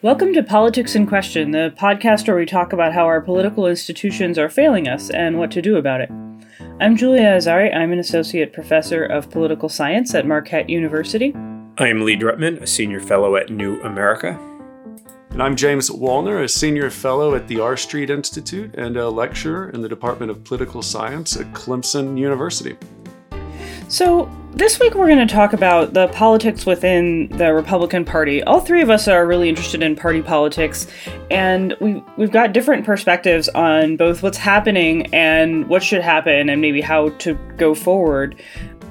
Welcome to Politics in Question, the podcast where we talk about how our political institutions are failing us and what to do about it. I'm Julia Azari. I'm an associate professor of political science at Marquette University. I'm Lee Drutman, a senior fellow at New America. And I'm James Wallner, a senior fellow at the R Street Institute and a lecturer in the Department of Political Science at Clemson University. So, this week we're going to talk about the politics within the Republican Party. All three of us are really interested in party politics, and we, we've got different perspectives on both what's happening and what should happen, and maybe how to go forward.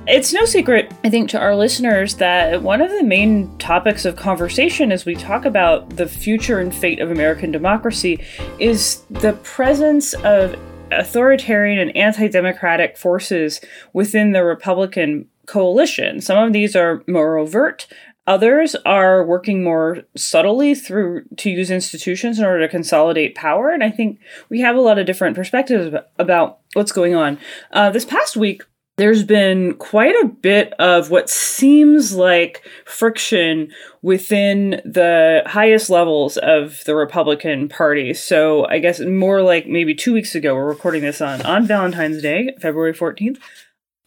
It's no secret, I think, to our listeners that one of the main topics of conversation as we talk about the future and fate of American democracy is the presence of authoritarian and anti democratic forces within the Republican coalition. Some of these are more overt. Others are working more subtly through to use institutions in order to consolidate power. And I think we have a lot of different perspectives about what's going on. Uh, this past week, there's been quite a bit of what seems like friction within the highest levels of the Republican Party. So I guess more like maybe two weeks ago, we're recording this on, on Valentine's Day, February 14th.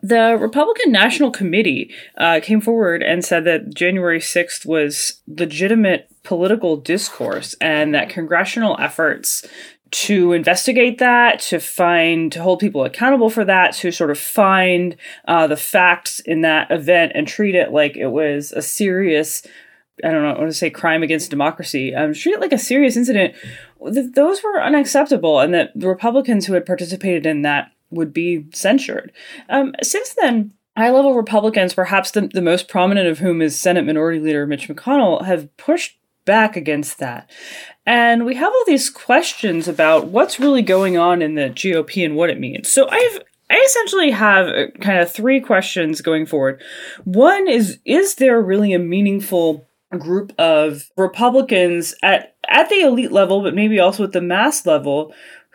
The Republican National Committee uh, came forward and said that January 6th was legitimate political discourse and that congressional efforts to investigate that, to find, to hold people accountable for that, to sort of find uh, the facts in that event and treat it like it was a serious, I don't know, I want to say crime against democracy, um, treat it like a serious incident. Th- those were unacceptable, and that the Republicans who had participated in that would be censured. Um, since then, high level Republicans, perhaps the, the most prominent of whom is Senate Minority Leader Mitch McConnell, have pushed back against that. And we have all these questions about what's really going on in the GOP and what it means. So I've I essentially have uh, kind of three questions going forward. One is is there really a meaningful group of Republicans at at the elite level but maybe also at the mass level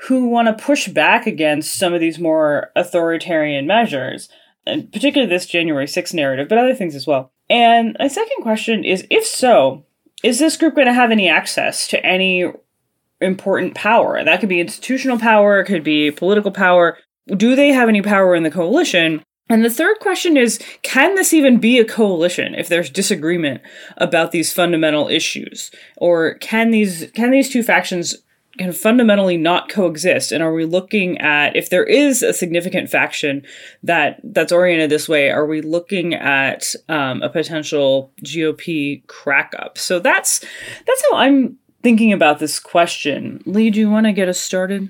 who want to push back against some of these more authoritarian measures, and particularly this January 6th narrative, but other things as well. And my second question is if so, is this group going to have any access to any important power? That could be institutional power, it could be political power. Do they have any power in the coalition? And the third question is can this even be a coalition if there's disagreement about these fundamental issues? Or can these can these two factions can fundamentally not coexist? And are we looking at if there is a significant faction that that's oriented this way are we looking at um, a potential gop crack up? So that's that's how i'm thinking about this question. Lee do you want to get us started?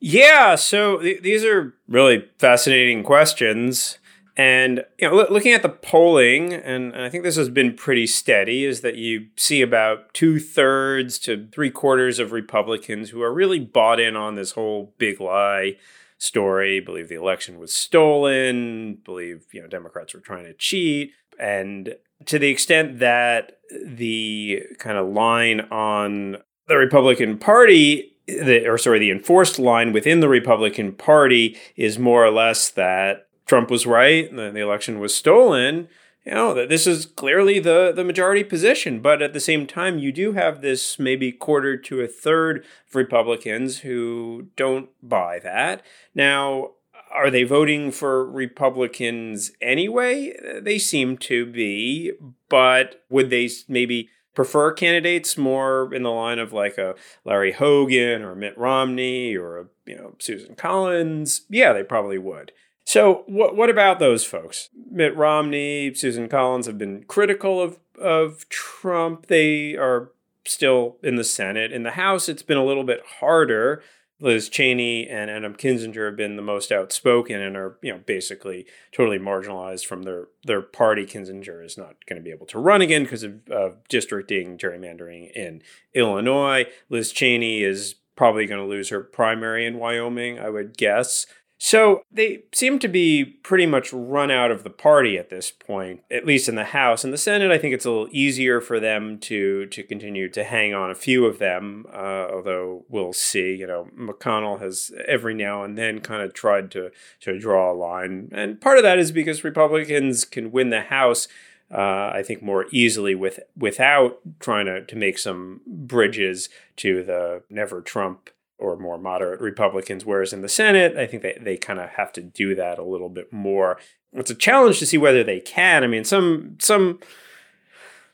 Yeah so th- these are really fascinating questions and you know, looking at the polling, and I think this has been pretty steady, is that you see about two thirds to three quarters of Republicans who are really bought in on this whole big lie story, believe the election was stolen, believe you know Democrats were trying to cheat, and to the extent that the kind of line on the Republican Party the, or sorry, the enforced line within the Republican Party is more or less that Trump was right, the, the election was stolen, you know, that this is clearly the, the majority position. But at the same time, you do have this maybe quarter to a third of Republicans who don't buy that. Now, are they voting for Republicans anyway? They seem to be, but would they maybe prefer candidates more in the line of like a Larry Hogan or Mitt Romney or a, you know Susan Collins? Yeah, they probably would. So, what what about those folks? Mitt Romney, Susan Collins have been critical of of Trump. They are still in the Senate. In the House, it's been a little bit harder. Liz Cheney and Adam Kinzinger have been the most outspoken and are, you know, basically totally marginalized from their their party. Kinzinger is not going to be able to run again because of, of districting gerrymandering in Illinois. Liz Cheney is probably going to lose her primary in Wyoming, I would guess. So they seem to be pretty much run out of the party at this point, at least in the House. In the Senate, I think it's a little easier for them to to continue to hang on a few of them, uh, although we'll see. You know, McConnell has every now and then kind of tried to to draw a line, and part of that is because Republicans can win the House uh, I think, more easily with without trying to, to make some bridges to the never Trump or more moderate Republicans. Whereas in the Senate, I think they, they kind of have to do that a little bit more. It's a challenge to see whether they can. I mean, some some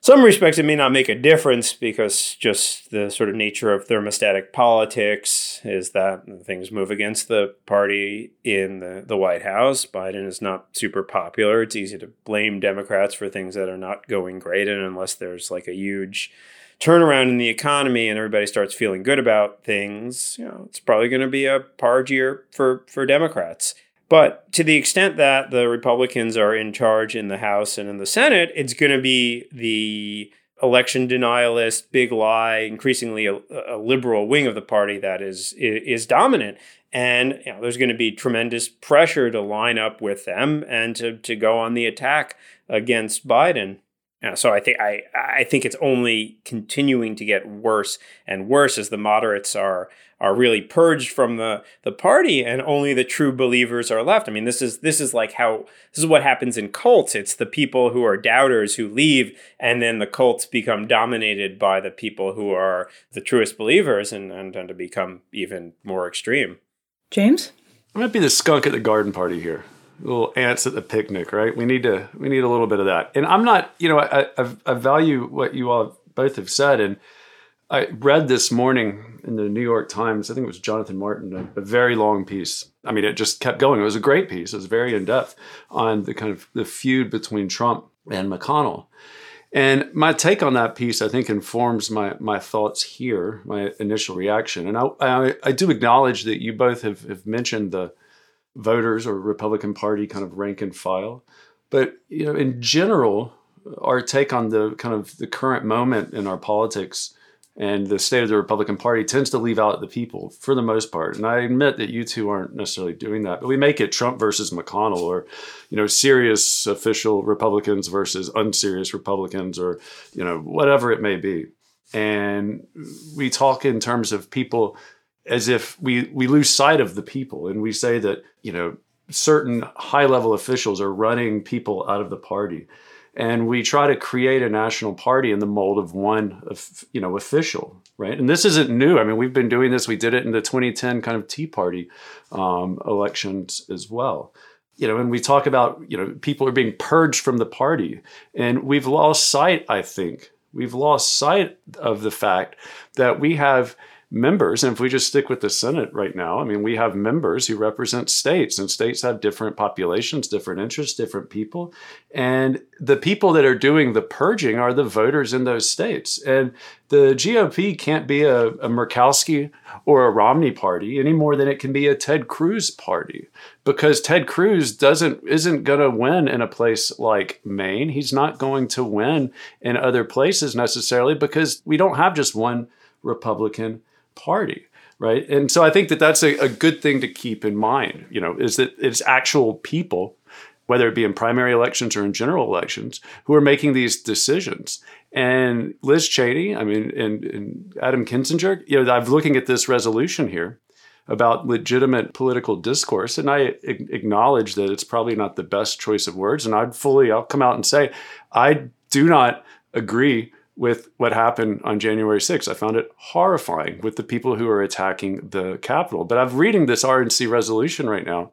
some respects it may not make a difference because just the sort of nature of thermostatic politics is that things move against the party in the, the White House. Biden is not super popular. It's easy to blame Democrats for things that are not going great. And unless there's like a huge turnaround in the economy and everybody starts feeling good about things, you know, it's probably going to be a hard year for, for Democrats. But to the extent that the Republicans are in charge in the House and in the Senate, it's going to be the election denialist, big lie, increasingly a, a, liberal wing of the party that is is dominant. And you know, there's going to be tremendous pressure to line up with them and to, to go on the attack against Biden. Yeah, so I think I I think it's only continuing to get worse and worse as the moderates are are really purged from the the party and only the true believers are left. I mean, this is this is like how this is what happens in cults. It's the people who are doubters who leave and then the cults become dominated by the people who are the truest believers and and tend to become even more extreme. James? I might be the skunk at the garden party here little ants at the picnic, right? We need to we need a little bit of that. And I'm not, you know, I, I, I value what you all both have said, and I read this morning in the New York Times. I think it was Jonathan Martin, a, a very long piece. I mean, it just kept going. It was a great piece. It was very in depth on the kind of the feud between Trump and McConnell. And my take on that piece, I think, informs my my thoughts here, my initial reaction. And I, I, I do acknowledge that you both have, have mentioned the voters or Republican Party kind of rank and file. But you know, in general, our take on the kind of the current moment in our politics and the state of the Republican Party tends to leave out the people for the most part. And I admit that you two aren't necessarily doing that, but we make it Trump versus McConnell or, you know, serious official Republicans versus unserious Republicans or, you know, whatever it may be. And we talk in terms of people as if we we lose sight of the people and we say that you know certain high level officials are running people out of the party. And we try to create a national party in the mold of one you know official right? And this isn't new. I mean we've been doing this. We did it in the 2010 kind of tea party um, elections as well. You know and we talk about you know people are being purged from the party. And we've lost sight i think. We've lost sight of the fact that we have members. And if we just stick with the Senate right now, I mean, we have members who represent states, and states have different populations, different interests, different people. And the people that are doing the purging are the voters in those states. And the GOP can't be a, a Murkowski or a Romney party any more than it can be a Ted Cruz party because Ted Cruz doesn't isn't going to win in a place like Maine. He's not going to win in other places necessarily because we don't have just one Republican party right? And so i think that that's a, a, good thing to keep in mind you know is that it's actual people whether it be in primary elections or in general elections who are making these decisions. And liz cheney i mean and, and adam kinzinger you know i'm looking at this resolution here about legitimate political discourse and i acknowledge that it's probably not the best choice of words and i'd fully i'll come out and say i do not agree with what happened on January 6th. I found it horrifying with the people who are attacking the Capitol. But I'm reading this RNC resolution right now.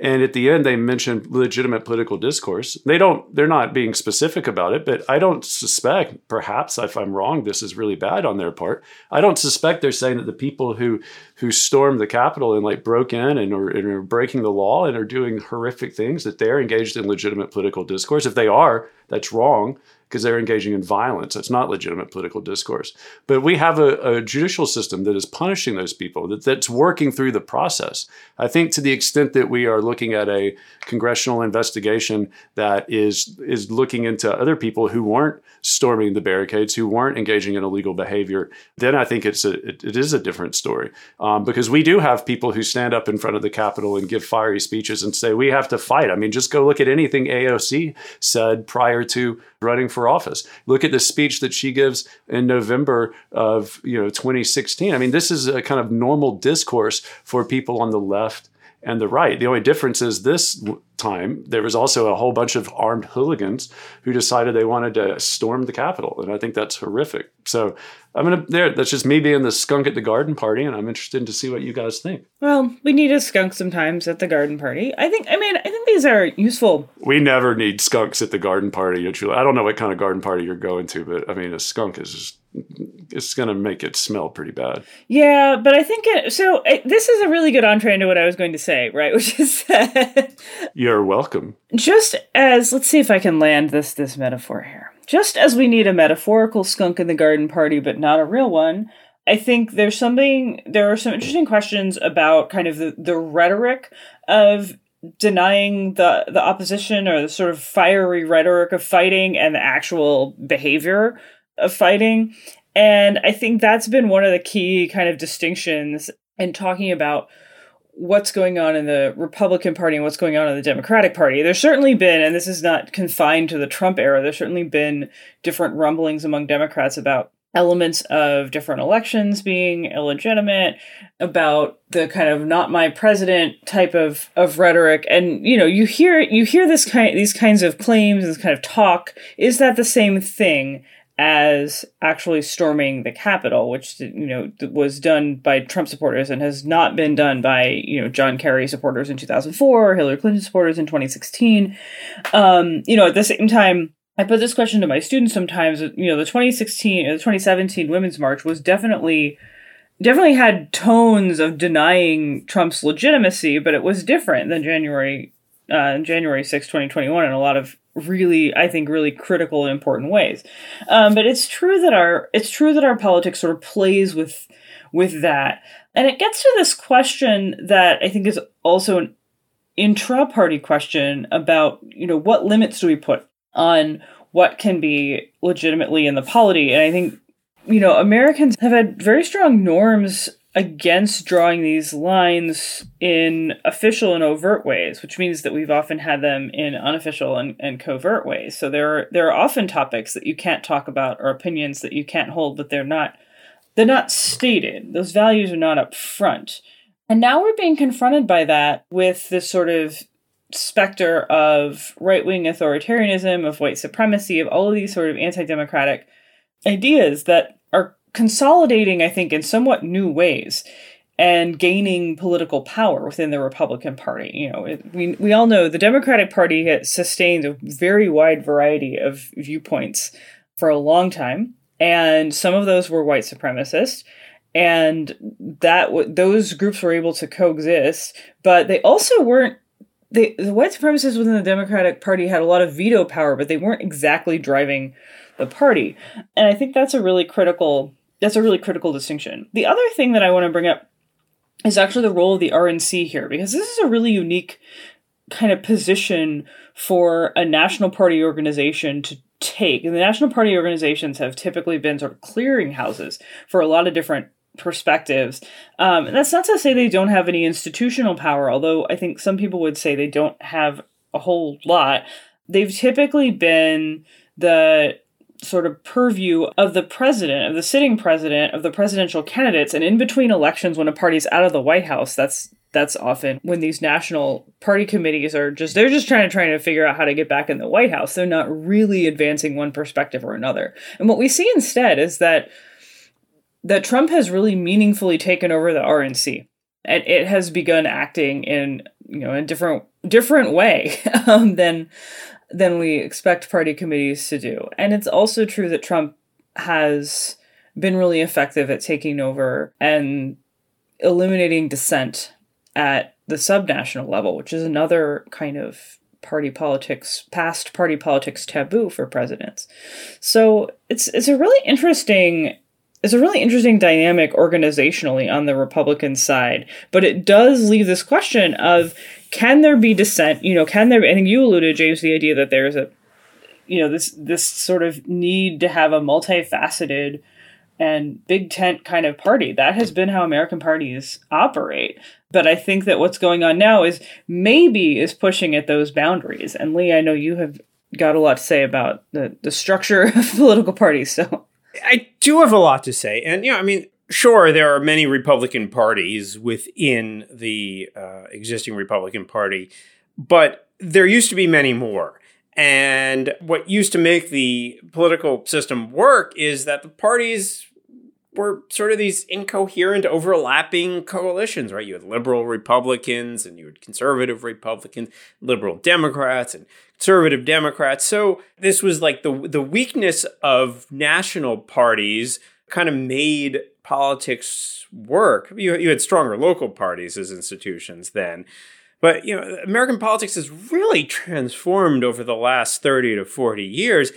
And at the end, they mention legitimate political discourse. They don't, they're not being specific about it, but I don't suspect, perhaps if I'm wrong, this is really bad on their part. I don't suspect they're saying that the people who who stormed the Capitol and like broke in and are, and are breaking the law and are doing horrific things, that they're engaged in legitimate political discourse. If they are, that's wrong because they're engaging in violence. It's not legitimate political discourse. But we have a, a judicial system that is punishing those people, that, that's working through the process. I think to the extent that we are looking at a congressional investigation that is is looking into other people who weren't storming the barricades, who weren't engaging in illegal behavior, then I think it's a it, it is a different story. Um, because we do have people who stand up in front of the Capitol and give fiery speeches and say we have to fight. I mean, just go look at anything AOC said prior to running for office. Look at the speech that she gives in November of you know 2016. I mean, this is a kind of normal discourse for people on the left and the right. The only difference is this time there was also a whole bunch of armed hooligans who decided they wanted to storm the Capitol, and I think that's horrific. So I'm gonna there. That's just me being the skunk at the garden party, and I'm interested to see what you guys think. Well, we need a skunk sometimes at the garden party. I think. I mean, I think these are useful. We never need skunks at the garden party. I don't know what kind of garden party you're going to, but I mean, a skunk is just it's going to make it smell pretty bad. Yeah, but I think it, so. It, this is a really good entree into what I was going to say, right? Which is that you're welcome. Just as let's see if I can land this this metaphor here. Just as we need a metaphorical skunk in the garden party, but not a real one. I think there's something. There are some interesting questions about kind of the, the rhetoric of denying the the opposition or the sort of fiery rhetoric of fighting and the actual behavior of fighting. And I think that's been one of the key kind of distinctions in talking about what's going on in the Republican Party and what's going on in the Democratic Party. There's certainly been, and this is not confined to the Trump era, there's certainly been different rumblings among Democrats about elements of different elections being illegitimate about the kind of not my president type of of rhetoric and you know you hear you hear this kind these kinds of claims and this kind of talk is that the same thing as actually storming the Capitol, which you know was done by Trump supporters and has not been done by you know John Kerry supporters in 2004 Hillary Clinton supporters in 2016. Um, you know, at the same time, I put this question to my students sometimes. You know, the 2016 or the 2017 Women's March was definitely definitely had tones of denying Trump's legitimacy, but it was different than January uh, January 6, 2021 in a lot of really i think really critical and important ways. Um, but it's true that our it's true that our politics sort of plays with with that. And it gets to this question that i think is also an intra-party question about you know what limits do we put on what can be legitimately in the polity? And i think you know americans have had very strong norms against drawing these lines in official and overt ways, which means that we've often had them in unofficial and, and covert ways. So there are there are often topics that you can't talk about or opinions that you can't hold, but they're not they're not stated. Those values are not up front. And now we're being confronted by that with this sort of specter of right wing authoritarianism, of white supremacy, of all of these sort of anti democratic ideas that consolidating, I think, in somewhat new ways and gaining political power within the Republican Party. You know, it, we we all know the Democratic Party has sustained a very wide variety of viewpoints for a long time, and some of those were white supremacist, and that w- those groups were able to coexist, but they also weren't. They, the white supremacists within the Democratic Party had a lot of veto power, but they weren't exactly driving the party. And I think that's a really critical that's a really critical distinction. The other thing that I want to bring up is actually the role of the RNC here, because this is a really unique kind of position for a national party organization to take. And the national party organizations have typically been sort of clearinghouses for a lot of different perspectives. Um, and that's not to say they don't have any institutional power, although I think some people would say they don't have a whole lot. They've typically been the sort of purview of the president, of the sitting president, of the presidential candidates, and in between elections when a party's out of the White House, that's that's often when these national party committees are just they're just trying to trying to figure out how to get back in the White House. They're not really advancing one perspective or another. And what we see instead is that that Trump has really meaningfully taken over the RNC. And it has begun acting in you know a different different way um, than than we expect party committees to do. And it's also true that Trump has been really effective at taking over and eliminating dissent at the subnational level, which is another kind of party politics, past party politics taboo for presidents. So it's it's a really interesting it's a really interesting dynamic organizationally on the Republican side, but it does leave this question of can there be dissent? You know, can there? I think you alluded, James, the idea that there's a, you know, this this sort of need to have a multifaceted and big tent kind of party. That has been how American parties operate. But I think that what's going on now is maybe is pushing at those boundaries. And Lee, I know you have got a lot to say about the, the structure of political parties. So I do have a lot to say. And, you know, I mean, sure, there are many Republican parties within the uh, existing Republican Party, but there used to be many more. And what used to make the political system work is that the parties were sort of these incoherent, overlapping coalitions, right? You had liberal Republicans and you had conservative Republicans, liberal Democrats and conservative Democrats. So this was like the the weakness of national parties kind of made politics work. You, you had stronger local parties as institutions then. But you know, American politics has really transformed over the last 30 to 40 years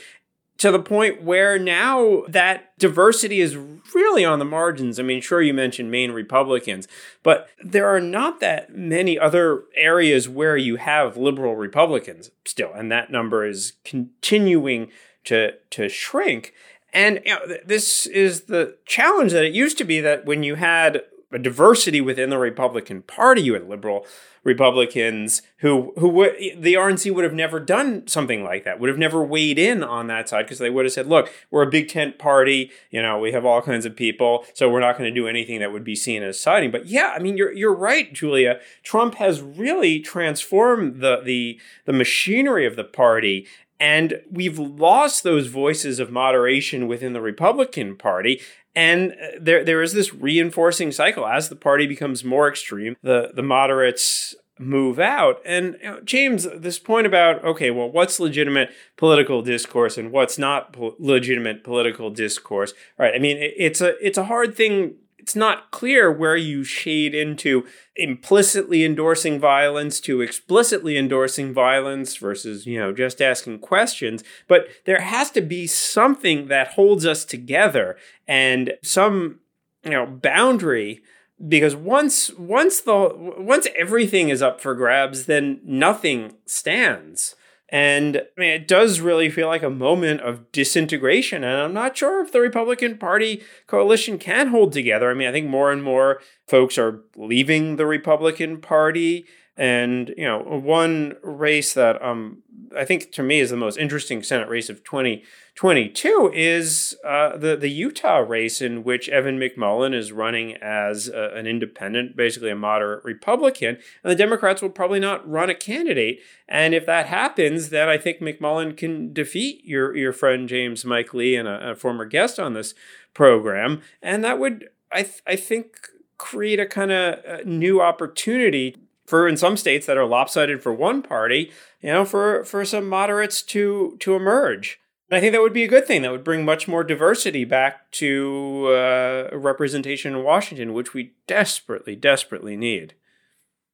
to the point where now that diversity is really on the margins. I mean, sure, you mentioned Maine Republicans, but there are not that many other areas where you have liberal Republicans still, and that number is continuing to to shrink. And you know, this is the challenge that it used to be that when you had a diversity within the Republican Party, you had liberal Republicans who who would the RNC would have never done something like that. Would have never weighed in on that side because they would have said, "Look, we're a big tent party. You know, we have all kinds of people, so we're not going to do anything that would be seen as siding." But yeah, I mean, you're you're right, Julia. Trump has really transformed the the the machinery of the party and we've lost those voices of moderation within the Republican Party. And uh, there, there is this reinforcing cycle as the party becomes more extreme. The the moderates move out. And you know, James, this point about okay, well, what's legitimate political discourse and what's not po- legitimate political discourse? All right, I mean, it, it's a it's a hard thing it's not clear where you shade into implicitly endorsing violence to explicitly endorsing violence versus, you know, just asking questions. But there has to be something that holds us together and some, you know, boundary because once once the once everything is up for grabs then nothing stands and I mean, it does really feel like a moment of disintegration. And I'm not sure if the Republican Party coalition can hold together. I mean, I think more and more folks are leaving the Republican Party. And, you know, one race that um, I think to me is the most interesting Senate race of 2022 is uh, the, the Utah race, in which Evan McMullin is running as a, an independent, basically a moderate Republican. And the Democrats will probably not run a candidate. And if that happens, then I think McMullin can defeat your, your friend James Mike Lee and a, a former guest on this program. And that would, I, th- I think, create a kind of uh, new opportunity for in some states that are lopsided for one party, you know, for for some moderates to to emerge. And I think that would be a good thing. That would bring much more diversity back to uh, representation in Washington, which we desperately, desperately need.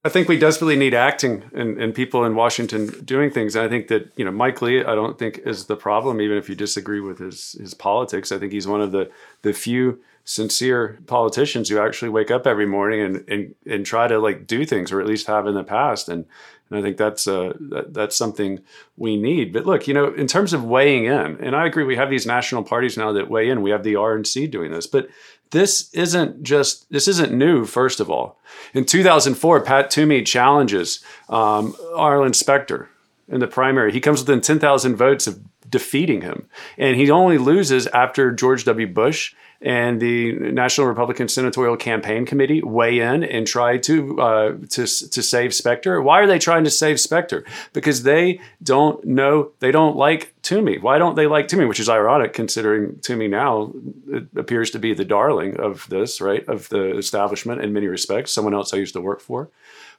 I think we desperately need acting and, and people in Washington doing things. And I think that, you know, Mike Lee, I don't think is the problem, even if you disagree with his his politics. I think he's one of the the few sincere politicians who actually wake up every morning and, and, and try to like do things or at least have in the past. And, and I think that's uh, that, that's something we need. But look, you know, in terms of weighing in, and I agree, we have these national parties now that weigh in. We have the RNC doing this, but this isn't just this isn't new. First of all, in 2004, Pat Toomey challenges um, Arlen Specter in the primary. He comes within 10,000 votes of defeating him, and he only loses after George W. Bush and the National Republican Senatorial Campaign Committee weigh in and try to uh, to to save Specter. Why are they trying to save Specter? Because they don't know they don't like Toomey. Why don't they like Toomey? Which is ironic considering Toomey now appears to be the darling of this right of the establishment in many respects. Someone else I used to work for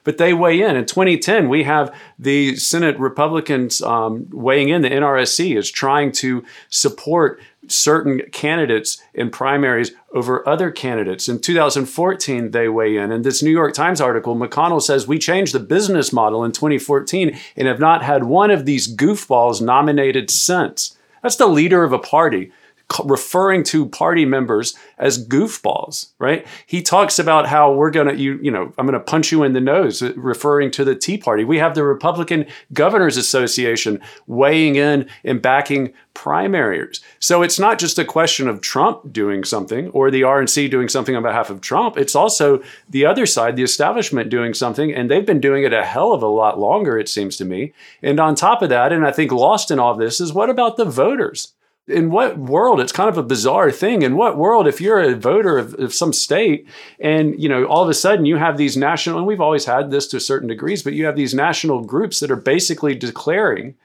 but they weigh in. In 2010, we have the Senate Republicans um, weighing in. The NRSC is trying to support certain candidates in primaries over other candidates. In 2014, they weigh in. In this New York Times article, McConnell says we changed the business model in 2014 and have not had one of these goofballs nominated since. That's the leader of a party referring to party members as goofballs, right? He talks about how we're going to, you, you know, I'm going to punch you in the nose, uh, referring to the Tea Party. We have the Republican Governors Association weighing in and backing primaries. So it's not just a question of Trump doing something or the RNC doing something on behalf of Trump. It's also the other side, the establishment doing something, and they've been doing it a hell of a lot longer, it seems to me. And on top of that, and I think lost in all of this is what about the voters? In what world it's kind of a bizarre thing. In what world if you're a voter of, of, some state and you know all of a sudden you have these national and we've always had this to a certain degrees but you have these national groups that are basically declaring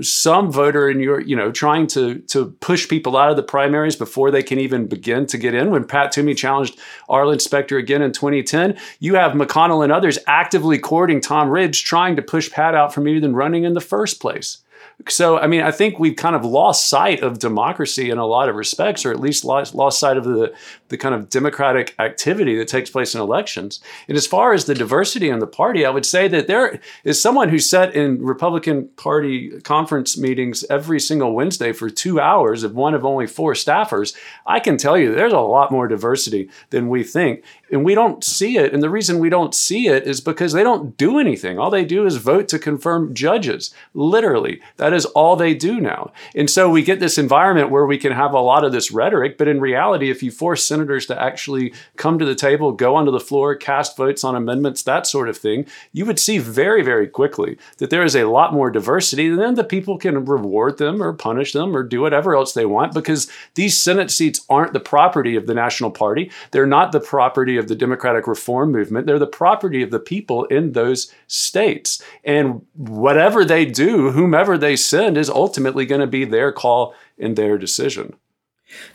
some voter in your you know trying to to push people out of the primaries before they can even begin to get in. When pat toomey challenged arlen specter again in 2010 you have mcconnell and others actively courting tom ridge trying to push pat out from even running in the first place so, I mean, I think we've kind of lost sight of democracy in a lot of respects, or at least lost, lost sight of the, the kind of democratic activity that takes place in elections. And as far as the diversity in the party, I would say that there is someone who sat in Republican Party conference meetings every single Wednesday for two hours of one of only four staffers. I can tell you there's a lot more diversity than we think. And we don't see it. And the reason we don't see it is because they don't do anything. All they do is vote to confirm judges, literally. That is all they do now. And so we get this environment where we can have a lot of this rhetoric, but in reality, if you force senators to actually come to the table, go onto the floor, cast votes on amendments, that sort of thing, you would see very, very quickly that there is a lot more diversity. And then the people can reward them or punish them or do whatever else they want because these Senate seats aren't the property of the National Party. They're not the property of the Democratic Reform Movement. They're the property of the people in those states. And whatever they do, whomever they send is ultimately going to be their call and their decision.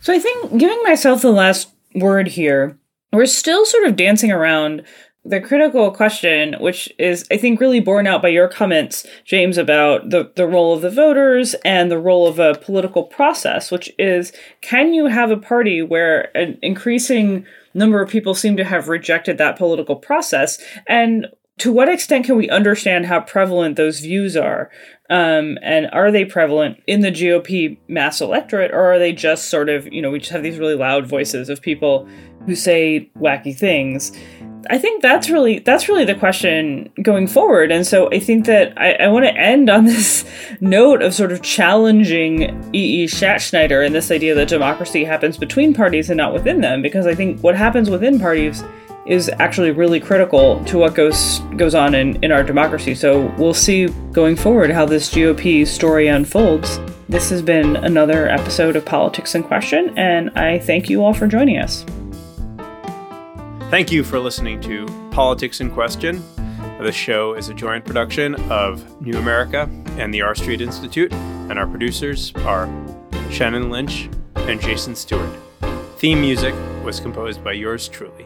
So I think giving myself the last word here, we're still sort of dancing around the critical question, which is, I think, really borne out by your comments, James, about the, the role of the voters and the role of a political process, which is can you have a party where an increasing number of people seem to have rejected that political process? And to what extent can we understand how prevalent those views are? Um, and are they prevalent in the GOP mass electorate, or are they just sort of, you know, we just have these really loud voices of people who say wacky things? I think that's really that's really the question going forward. And so I think that I, I want to end on this note of sort of challenging E. E. Schattschneider and this idea that democracy happens between parties and not within them, because I think what happens within parties is actually really critical to what goes goes on in, in our democracy. So we'll see going forward how this GOP story unfolds. This has been another episode of Politics in Question, and I thank you all for joining us. Thank you for listening to Politics in Question. This show is a joint production of New America and the R Street Institute, and our producers are Shannon Lynch and Jason Stewart. Theme music was composed by yours truly.